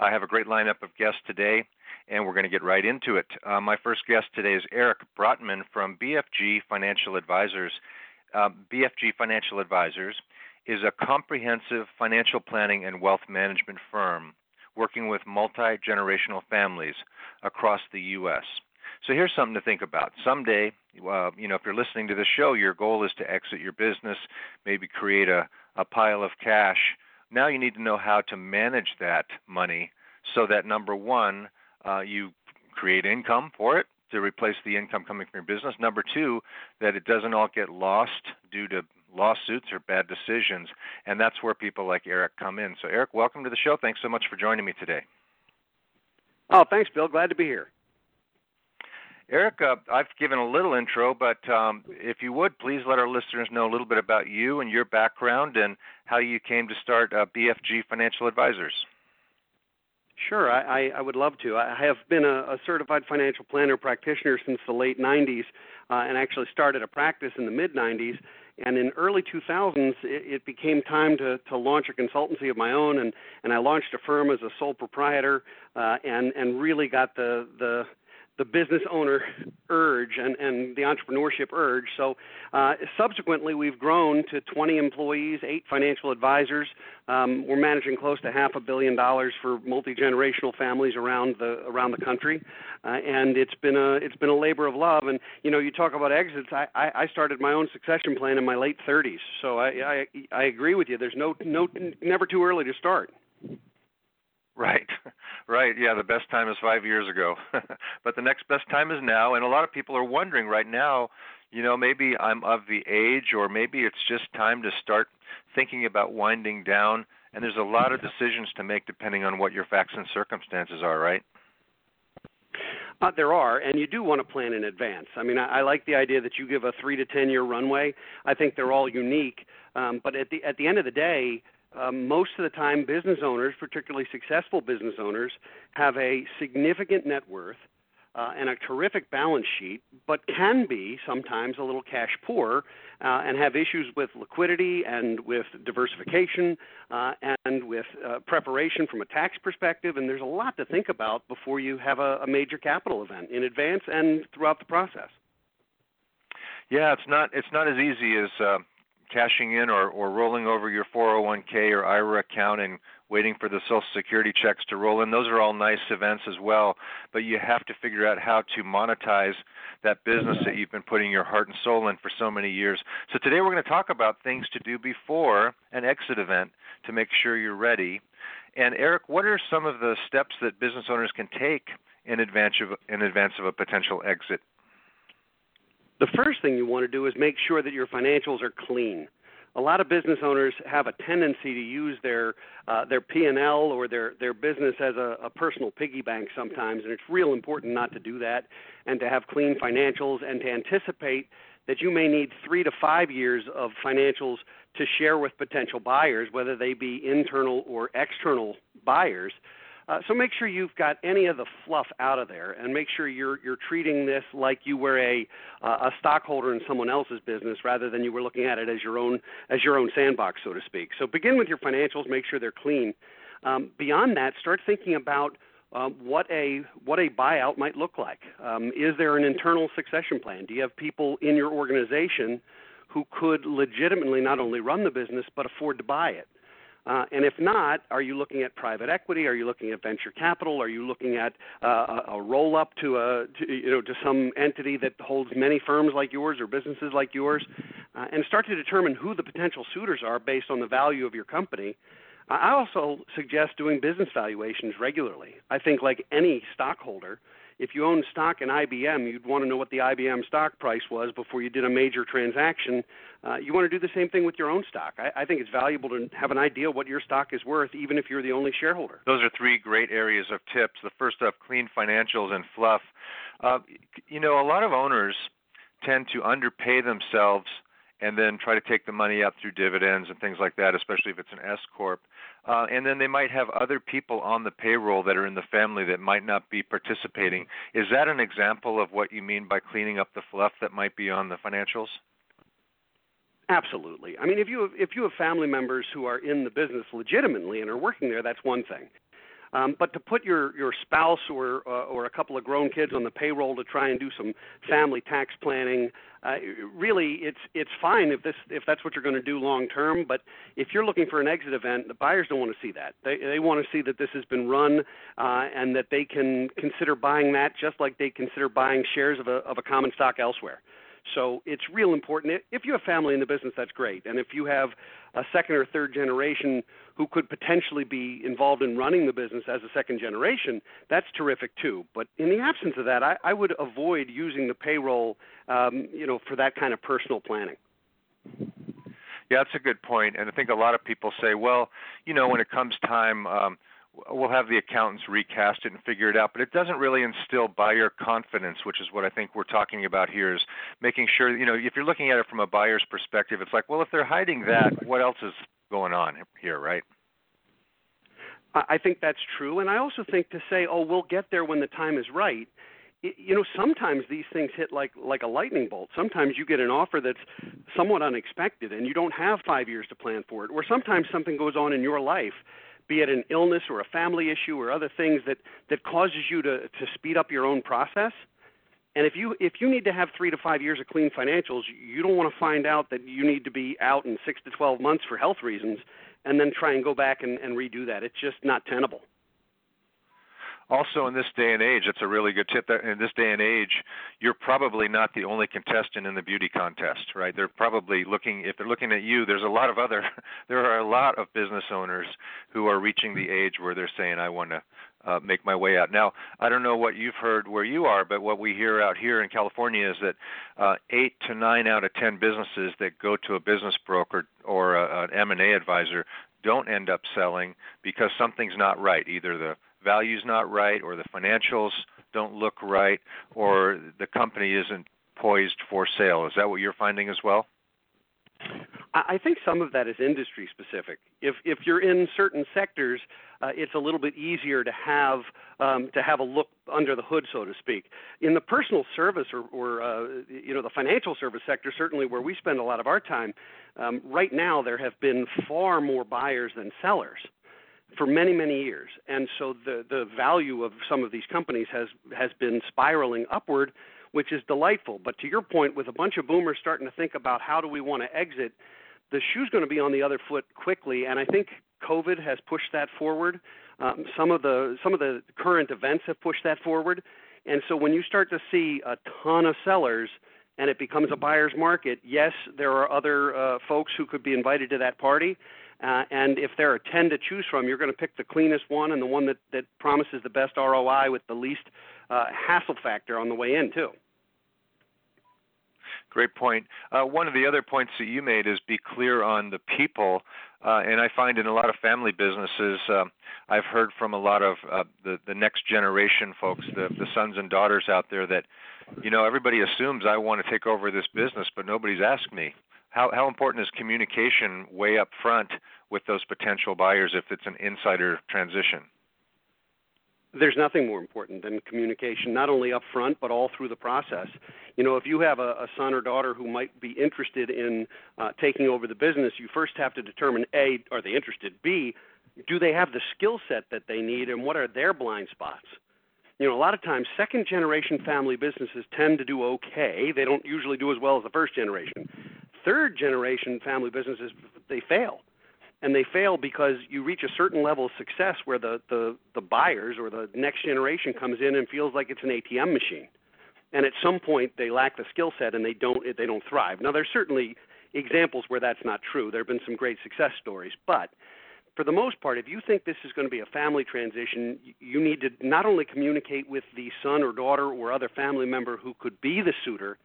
I have a great lineup of guests today, and we're going to get right into it. Uh, my first guest today is Eric Brotman from BFG Financial Advisors. Uh, BFG Financial Advisors is a comprehensive financial planning and wealth management firm working with multi generational families across the U.S. So here's something to think about. Someday, uh, you know, if you're listening to the show, your goal is to exit your business, maybe create a, a pile of cash now you need to know how to manage that money so that number one, uh, you create income for it to replace the income coming from your business. Number two, that it doesn't all get lost due to lawsuits or bad decisions. And that's where people like Eric come in. So, Eric, welcome to the show. Thanks so much for joining me today. Oh, thanks, Bill. Glad to be here. Eric, I've given a little intro, but um, if you would, please let our listeners know a little bit about you and your background and how you came to start uh, BFG Financial Advisors. Sure, I, I would love to. I have been a, a certified financial planner practitioner since the late 90s uh, and actually started a practice in the mid 90s. And in early 2000s, it, it became time to, to launch a consultancy of my own, and, and I launched a firm as a sole proprietor, uh, and and really got the the the business owner urge and, and the entrepreneurship urge. So, uh, subsequently, we've grown to 20 employees, eight financial advisors. Um, we're managing close to half a billion dollars for multi generational families around the around the country, uh, and it's been a it's been a labor of love. And you know, you talk about exits. I, I, I started my own succession plan in my late 30s, so I, I I agree with you. There's no no never too early to start. Right, right. Yeah, the best time is five years ago, but the next best time is now. And a lot of people are wondering right now, you know, maybe I'm of the age, or maybe it's just time to start thinking about winding down. And there's a lot of decisions to make depending on what your facts and circumstances are, right? Uh, there are, and you do want to plan in advance. I mean, I, I like the idea that you give a three to ten year runway. I think they're all unique, um, but at the at the end of the day, um, most of the time, business owners, particularly successful business owners, have a significant net worth uh, and a terrific balance sheet, but can be sometimes a little cash poor uh, and have issues with liquidity and with diversification uh, and with uh, preparation from a tax perspective. And there's a lot to think about before you have a, a major capital event in advance and throughout the process. Yeah, it's not it's not as easy as uh, cashing in or, or rolling over your 401k or IRA account and waiting for the Social Security checks to roll in. Those are all nice events as well, but you have to figure out how to monetize that business that you've been putting your heart and soul in for so many years. So today we're going to talk about things to do before an exit event to make sure you're ready. And Eric, what are some of the steps that business owners can take in advance of in advance of a potential exit the first thing you want to do is make sure that your financials are clean. A lot of business owners have a tendency to use their uh, their P and L or their their business as a, a personal piggy bank sometimes, and it's real important not to do that, and to have clean financials and to anticipate that you may need three to five years of financials to share with potential buyers, whether they be internal or external buyers. Uh, so make sure you've got any of the fluff out of there, and make sure you're you're treating this like you were a uh, a stockholder in someone else's business rather than you were looking at it as your own as your own sandbox, so to speak. So begin with your financials, make sure they're clean. Um, beyond that, start thinking about um, what a what a buyout might look like. Um, is there an internal succession plan? Do you have people in your organization who could legitimately not only run the business but afford to buy it? Uh, and if not, are you looking at private equity? Are you looking at venture capital? Are you looking at uh, a, a roll up to a to, you know to some entity that holds many firms like yours or businesses like yours, uh, and start to determine who the potential suitors are based on the value of your company. I also suggest doing business valuations regularly. I think, like any stockholder, if you own stock in IBM, you'd want to know what the IBM stock price was before you did a major transaction. Uh, you want to do the same thing with your own stock. I, I think it's valuable to have an idea what your stock is worth, even if you're the only shareholder. Those are three great areas of tips. The first up, clean financials and fluff. Uh, you know, a lot of owners tend to underpay themselves and then try to take the money out through dividends and things like that, especially if it's an S corp. Uh, and then they might have other people on the payroll that are in the family that might not be participating. Is that an example of what you mean by cleaning up the fluff that might be on the financials? Absolutely. I mean, if you have, if you have family members who are in the business legitimately and are working there, that's one thing. Um, but to put your your spouse or uh, or a couple of grown kids on the payroll to try and do some family tax planning, uh, really it's it's fine if this if that's what you're going to do long term. But if you're looking for an exit event, the buyers don't want to see that. They they want to see that this has been run uh, and that they can consider buying that just like they consider buying shares of a of a common stock elsewhere. So it's real important. If you have family in the business, that's great. And if you have a second or third generation who could potentially be involved in running the business as a second generation, that's terrific too. But in the absence of that, I, I would avoid using the payroll, um, you know, for that kind of personal planning. Yeah, that's a good point. And I think a lot of people say, well, you know, when it comes time. Um, we'll have the accountants recast it and figure it out but it doesn't really instill buyer confidence which is what i think we're talking about here is making sure you know if you're looking at it from a buyer's perspective it's like well if they're hiding that what else is going on here right? I think that's true. And i also think to say oh we'll get there when the time is right. You know sometimes these things hit like like a lightning bolt. Sometimes you get an offer that's somewhat unexpected and you don't have 5 years to plan for it. Or sometimes something goes on in your life be it an illness or a family issue or other things that that causes you to to speed up your own process. And if you if you need to have three to five years of clean financials, you don't want to find out that you need to be out in six to twelve months for health reasons, and then try and go back and, and redo that. It's just not tenable. Also in this day and age it's a really good tip that in this day and age you're probably not the only contestant in the beauty contest right? They're probably looking if they're looking at you there's a lot of other there are a lot of business owners who are reaching the age where they're saying i want to uh, make my way out. Now, I don't know what you've heard where you are, but what we hear out here in California is that uh, eight to nine out of ten businesses that go to a business broker or a, an M&A advisor don't end up selling because something's not right. Either the value's not right or the financials don't look right or the company isn't poised for sale. Is that what you're finding as well? I think some of that is industry specific. If if you're in certain sectors, uh, it's a little bit easier to have um, to have a look under the hood, so to speak. In the personal service or, or uh, you know the financial service sector, certainly where we spend a lot of our time, um, right now there have been far more buyers than sellers for many many years and so the the value of some of these companies has has been spiraling upward which is delightful. But to your point with a bunch of boomers starting to think about how do we want to exit the shoe's going to be on the other foot quickly. And i think covid has pushed that forward. Um, some of the some of the current events have pushed that forward. And so when you start to see a ton of sellers and it becomes a buyer's market yes there are other uh, folks who could be invited to that party. Uh, and if there are 10 to choose from, you're going to pick the cleanest one and the one that, that promises the best ROI with the least uh, hassle factor on the way in, too. Great point. Uh, one of the other points that you made is be clear on the people. Uh, and I find in a lot of family businesses, uh, I've heard from a lot of uh, the the next generation folks, the the sons and daughters out there, that you know everybody assumes I want to take over this business, but nobody's asked me how how important is communication way up front with those potential buyers if it's an insider transition? There's nothing more important than communication, not only up front but all through the process. You know, if you have a, a son or daughter who might be interested in uh, taking over the business, you first have to determine a are they interested, b do they have the skill set that they need, and what are their blind spots? you know, a lot of times second generation family businesses tend to do okay. They don't usually do as well as the first generation third generation family businesses they fail and they fail because you reach a certain level of success where the the the buyers or the next generation comes in and feels like it's an ATM machine. And at some point they lack the skill set and they don't they don't thrive. Now there's certainly examples where that's not true. There have been some great success stories. But for the most part if you think this is going to be a family transition you need to not only communicate with the son or daughter or other family member who could be the suitor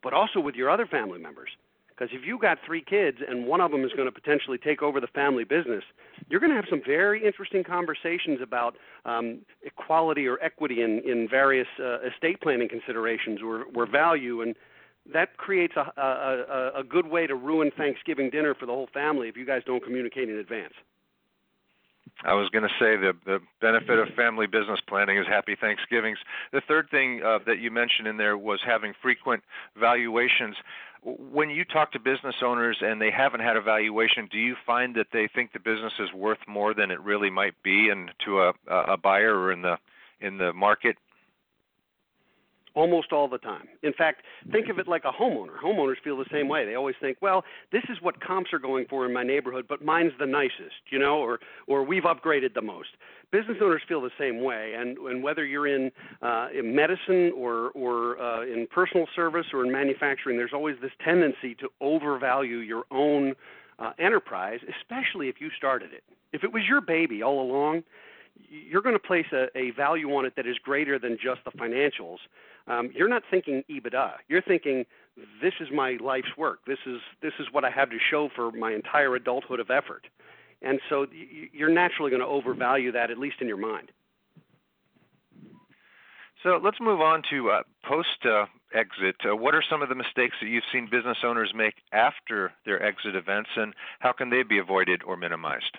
but also with your other family members because if you got three kids and one of them is going to potentially take over the family business, you're going to have some very interesting conversations about um, equality or equity in, in various uh, estate planning considerations or, or value. And that creates a, a, a good way to ruin Thanksgiving dinner for the whole family if you guys don't communicate in advance. I was going to say the the benefit of family business planning is happy Thanksgivings. The third thing uh, that you mentioned in there was having frequent valuations. When you talk to business owners and they haven't had a valuation, do you find that they think the business is worth more than it really might be, and to a a buyer or in the in the market? Almost all the time. In fact, think of it like a homeowner. Homeowners feel the same way. They always think, well, this is what comps are going for in my neighborhood, but mine's the nicest, you know, or or we've upgraded the most. Business owners feel the same way, and and whether you're in uh, in medicine or or uh, in personal service or in manufacturing, there's always this tendency to overvalue your own uh, enterprise, especially if you started it. If it was your baby all along, you're going to place a, a value on it that is greater than just the financials um, you're not thinking EBITDA. You're thinking this is my life's work. This is this is what I have to show for my entire adulthood of effort. And so you're naturally going to overvalue that, at least in your mind. So let's move on to uh, post uh, exit. Uh, what are some of the mistakes that you've seen business owners make after their exit events, and how can they be avoided or minimized?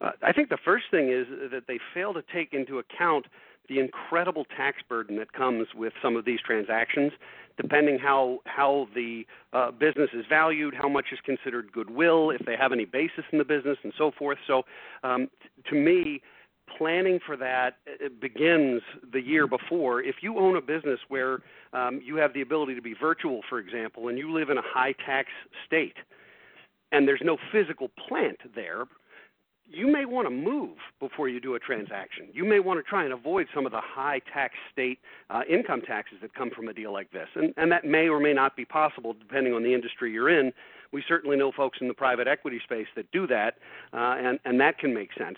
Uh, I think the first thing is that they fail to take into account the incredible tax burden that comes with some of these transactions, depending how how the uh, business is valued, how much is considered goodwill, if they have any basis in the business, and so forth. So, um, to me, planning for that uh, begins the year before. If you own a business where um, you have the ability to be virtual, for example, and you live in a high tax state, and there's no physical plant there, you may want to move before you do a transaction. You may want to try and avoid some of the high tax state uh, income taxes that come from a deal like this. And, and that may or may not be possible depending on the industry you're in. We certainly know folks in the private equity space that do that, uh, and, and that can make sense.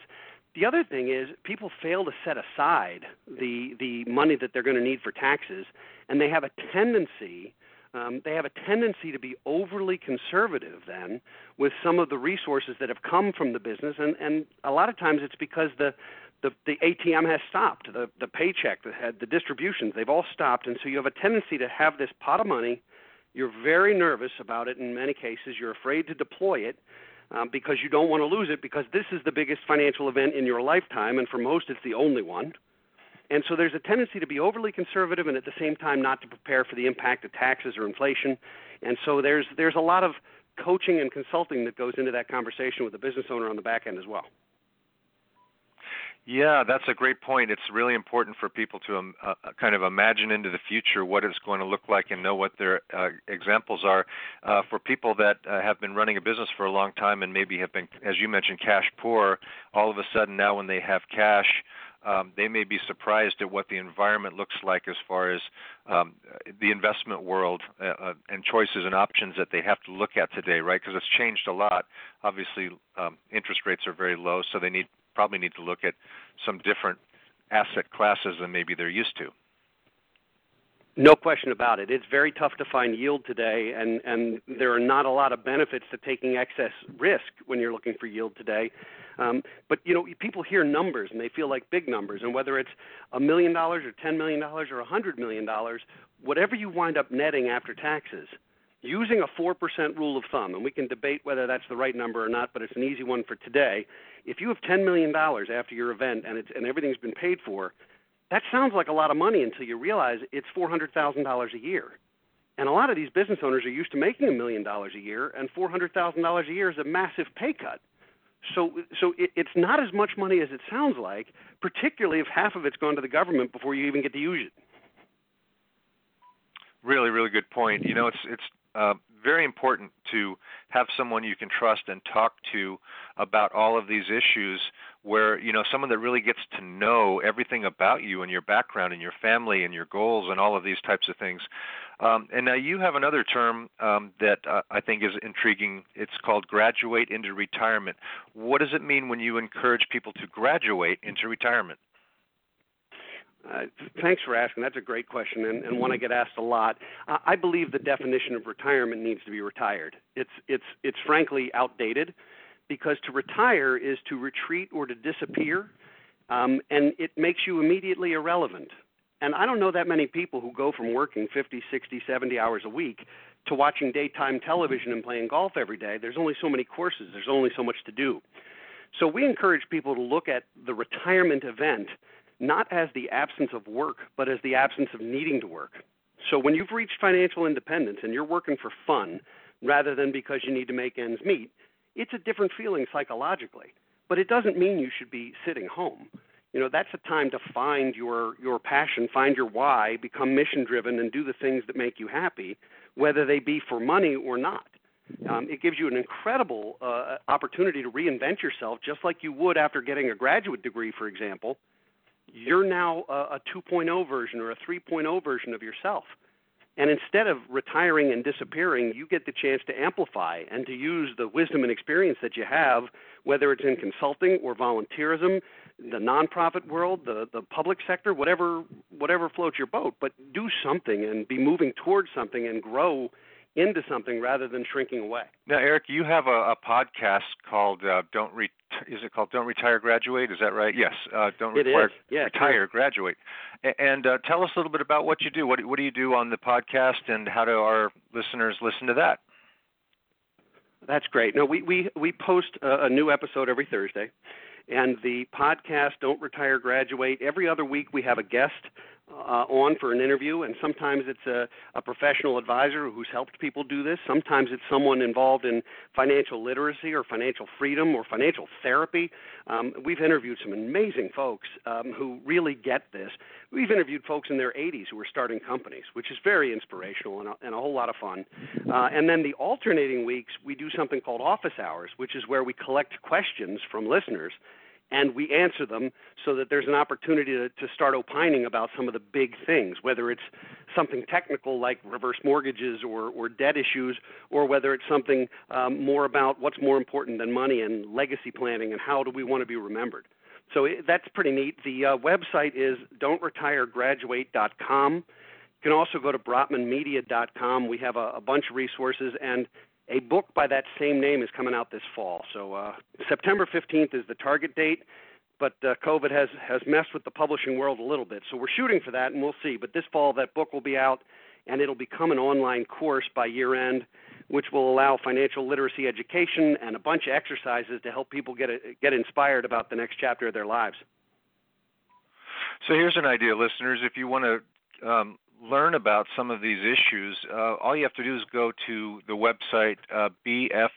The other thing is people fail to set aside the, the money that they're going to need for taxes, and they have a tendency um, they have a tendency to be overly conservative then with some of the resources that have come from the business, and, and a lot of times it's because the the, the ATM has stopped, the the paycheck, the, the distributions, they've all stopped, and so you have a tendency to have this pot of money. You're very nervous about it in many cases. You're afraid to deploy it. Um, because you don't want to lose it because this is the biggest financial event in your lifetime, and for most, it's the only one. And so there's a tendency to be overly conservative and at the same time not to prepare for the impact of taxes or inflation. And so there's there's a lot of coaching and consulting that goes into that conversation with the business owner on the back end as well. Yeah, that's a great point. It's really important for people to um, uh, uh, kind of imagine into the future what it's going to look like and know what their uh, examples are. Uh, for people that uh, have been running a business for a long time and maybe have been, as you mentioned, cash poor, all of a sudden now when they have cash, um, they may be surprised at what the environment looks like as far as um, the investment world uh, uh, and choices and options that they have to look at today, right? Because it's changed a lot. Obviously, um, interest rates are very low, so they need probably need to look at some different asset classes than maybe they're used to. No question about it. It's very tough to find yield today, and, and there are not a lot of benefits to taking excess risk when you're looking for yield today. Um, but you know, people hear numbers and they feel like big numbers, and whether it's a million dollars or ten million dollars or a hundred million dollars, whatever you wind up netting after taxes, using a four percent rule of thumb, and we can debate whether that's the right number or not, but it's an easy one for today. If you have ten million dollars after your event and it's and everything's been paid for, that sounds like a lot of money until you realize it's $400,000 a year. And a lot of these business owners are used to making a million dollars a year, and $400,000 a year is a massive pay cut. So, so it, it's not as much money as it sounds like, particularly if half of it's gone to the government before you even get to use it. Really, really good point. You know, it's it's uh, very important to have someone you can trust and talk to about all of these issues where you know someone that really gets to know everything about you and your background and your family and your goals and all of these types of things um, and now you have another term um, that uh, I think is intriguing. It's called graduate into retirement. What does it mean when you encourage people to graduate into retirement? Uh, thanks for asking. That's a great question, and, and one I get asked a lot. I believe the definition of retirement needs to be retired. It's it's it's frankly outdated, because to retire is to retreat or to disappear, um, and it makes you immediately irrelevant. And I don't know that many people who go from working 50, 60, 70 hours a week to watching daytime television and playing golf every day. There's only so many courses. There's only so much to do. So we encourage people to look at the retirement event not as the absence of work, but as the absence of needing to work. So when you've reached financial independence and you're working for fun rather than because you need to make ends meet, it's a different feeling psychologically. But it doesn't mean you should be sitting home. You know, that's a time to find your your passion, find your why, become mission driven and do the things that make you happy, whether they be for money or not. Um, it gives you an incredible uh, opportunity to reinvent yourself, just like you would after getting a graduate degree, for example you're now a, a 2.0 version or a 3.0 version of yourself. And instead of retiring and disappearing, you get the chance to amplify and to use the wisdom and experience that you have, whether it's in consulting or volunteerism, the nonprofit world, the, the public sector, whatever whatever floats your boat. But do something and be moving towards something and grow into something rather than shrinking away. Now, Eric, you have a, a podcast called uh, "Don't Re- Is it called "Don't Retire Graduate"? Is that right? Yes. Uh, don't it retire, is. Yeah, retire graduate. And uh, tell us a little bit about what you do. What what do you do on the podcast, and how do our listeners listen to that? That's great. No, we we we post a, a new episode every Thursday, and the podcast "Don't Retire Graduate." Every other week, we have a guest uh, on for an interview, and sometimes it's a, a professional advisor who's helped people do this. Sometimes it's someone involved in financial literacy or financial freedom or financial therapy. Um, we've interviewed some amazing folks um, who really get this. We've interviewed folks in their 80s who are starting companies, which is very inspirational and a, and a whole lot of fun. Uh, and then the alternating weeks, we do something called office hours, which is where we collect questions from listeners and we answer them so that there's an opportunity to, to start opining about some of the big things, whether it's something technical like reverse mortgages or, or debt issues, or whether it's something um, more about what's more important than money and legacy planning and how do we want to be remembered. So it, that's pretty neat. The uh, website is don'tretiregraduate.com. You can also go to brotmanmedia.com. We have a, a bunch of resources, and a book by that same name is coming out this fall. So uh, September 15th is the target date, but uh, COVID has has messed with the publishing world a little bit. So we're shooting for that, and we'll see. But this fall, that book will be out, and it'll become an online course by year end, which will allow financial literacy education and a bunch of exercises to help people get a, get inspired about the next chapter of their lives. So here's an idea, listeners. If you want to um, learn about some of these issues, uh, all you have to do is go to the website uh, bfgfa.com,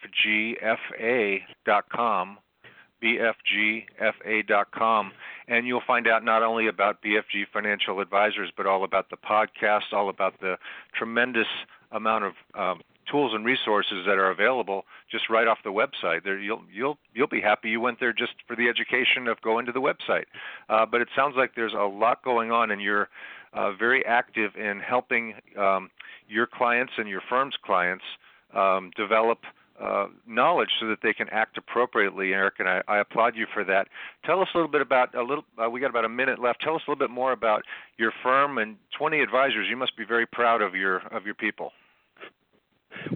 bfgfa.com, and you'll find out not only about BFG Financial Advisors, but all about the podcast, all about the tremendous amount of um, tools and resources that are available just right off the website. There, you'll you'll you'll be happy you went there just for the education of going to the website. Uh, but it sounds like there's a lot going on, and you're uh, very active in helping um, your clients and your firm's clients um, develop uh, knowledge so that they can act appropriately. Eric, and I, I, applaud you for that. Tell us a little bit about a little. Uh, we got about a minute left. Tell us a little bit more about your firm and 20 advisors. You must be very proud of your of your people.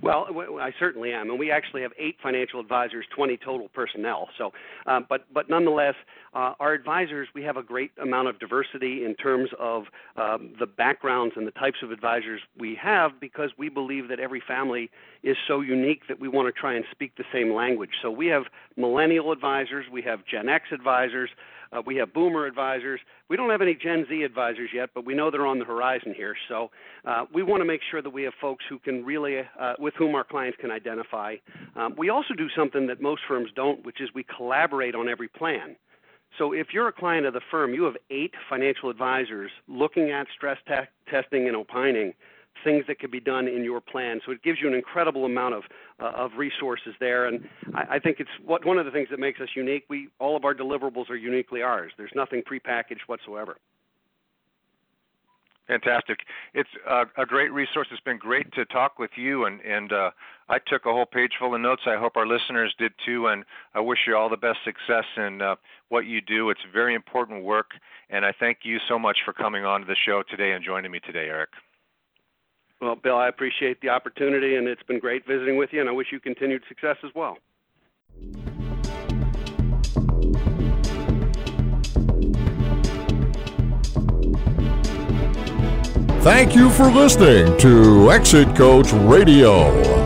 Well, I certainly am, and we actually have eight financial advisors, 20 total personnel. So, uh, but but nonetheless, uh, our advisors we have a great amount of diversity in terms of um, the backgrounds and the types of advisors we have because we believe that every family is so unique that we want to try and speak the same language. So we have millennial advisors, we have Gen X advisors. Uh, we have boomer advisors. We don't have any Gen Z advisors yet, but we know they're on the horizon here. So uh, we want to make sure that we have folks who can really, uh, with whom our clients can identify. Um, we also do something that most firms don't, which is we collaborate on every plan. So if you're a client of the firm, you have eight financial advisors looking at stress te- testing and opining things that could be done in your plan. So it gives you an incredible amount of uh, of resources there, and I, I think it's what, one of the things that makes us unique. We all of our deliverables are uniquely ours. There's nothing prepackaged whatsoever. Fantastic. It's uh, a great resource. It's been great to talk with you, and and uh, I took a whole page full of notes. I hope our listeners did too, and I wish you all the best success in uh, what you do. It's very important work, and I thank you so much for coming on to the show today and joining me today, Eric. Well, Bill, I appreciate the opportunity, and it's been great visiting with you, and I wish you continued success as well. Thank you for listening to Exit Coach Radio.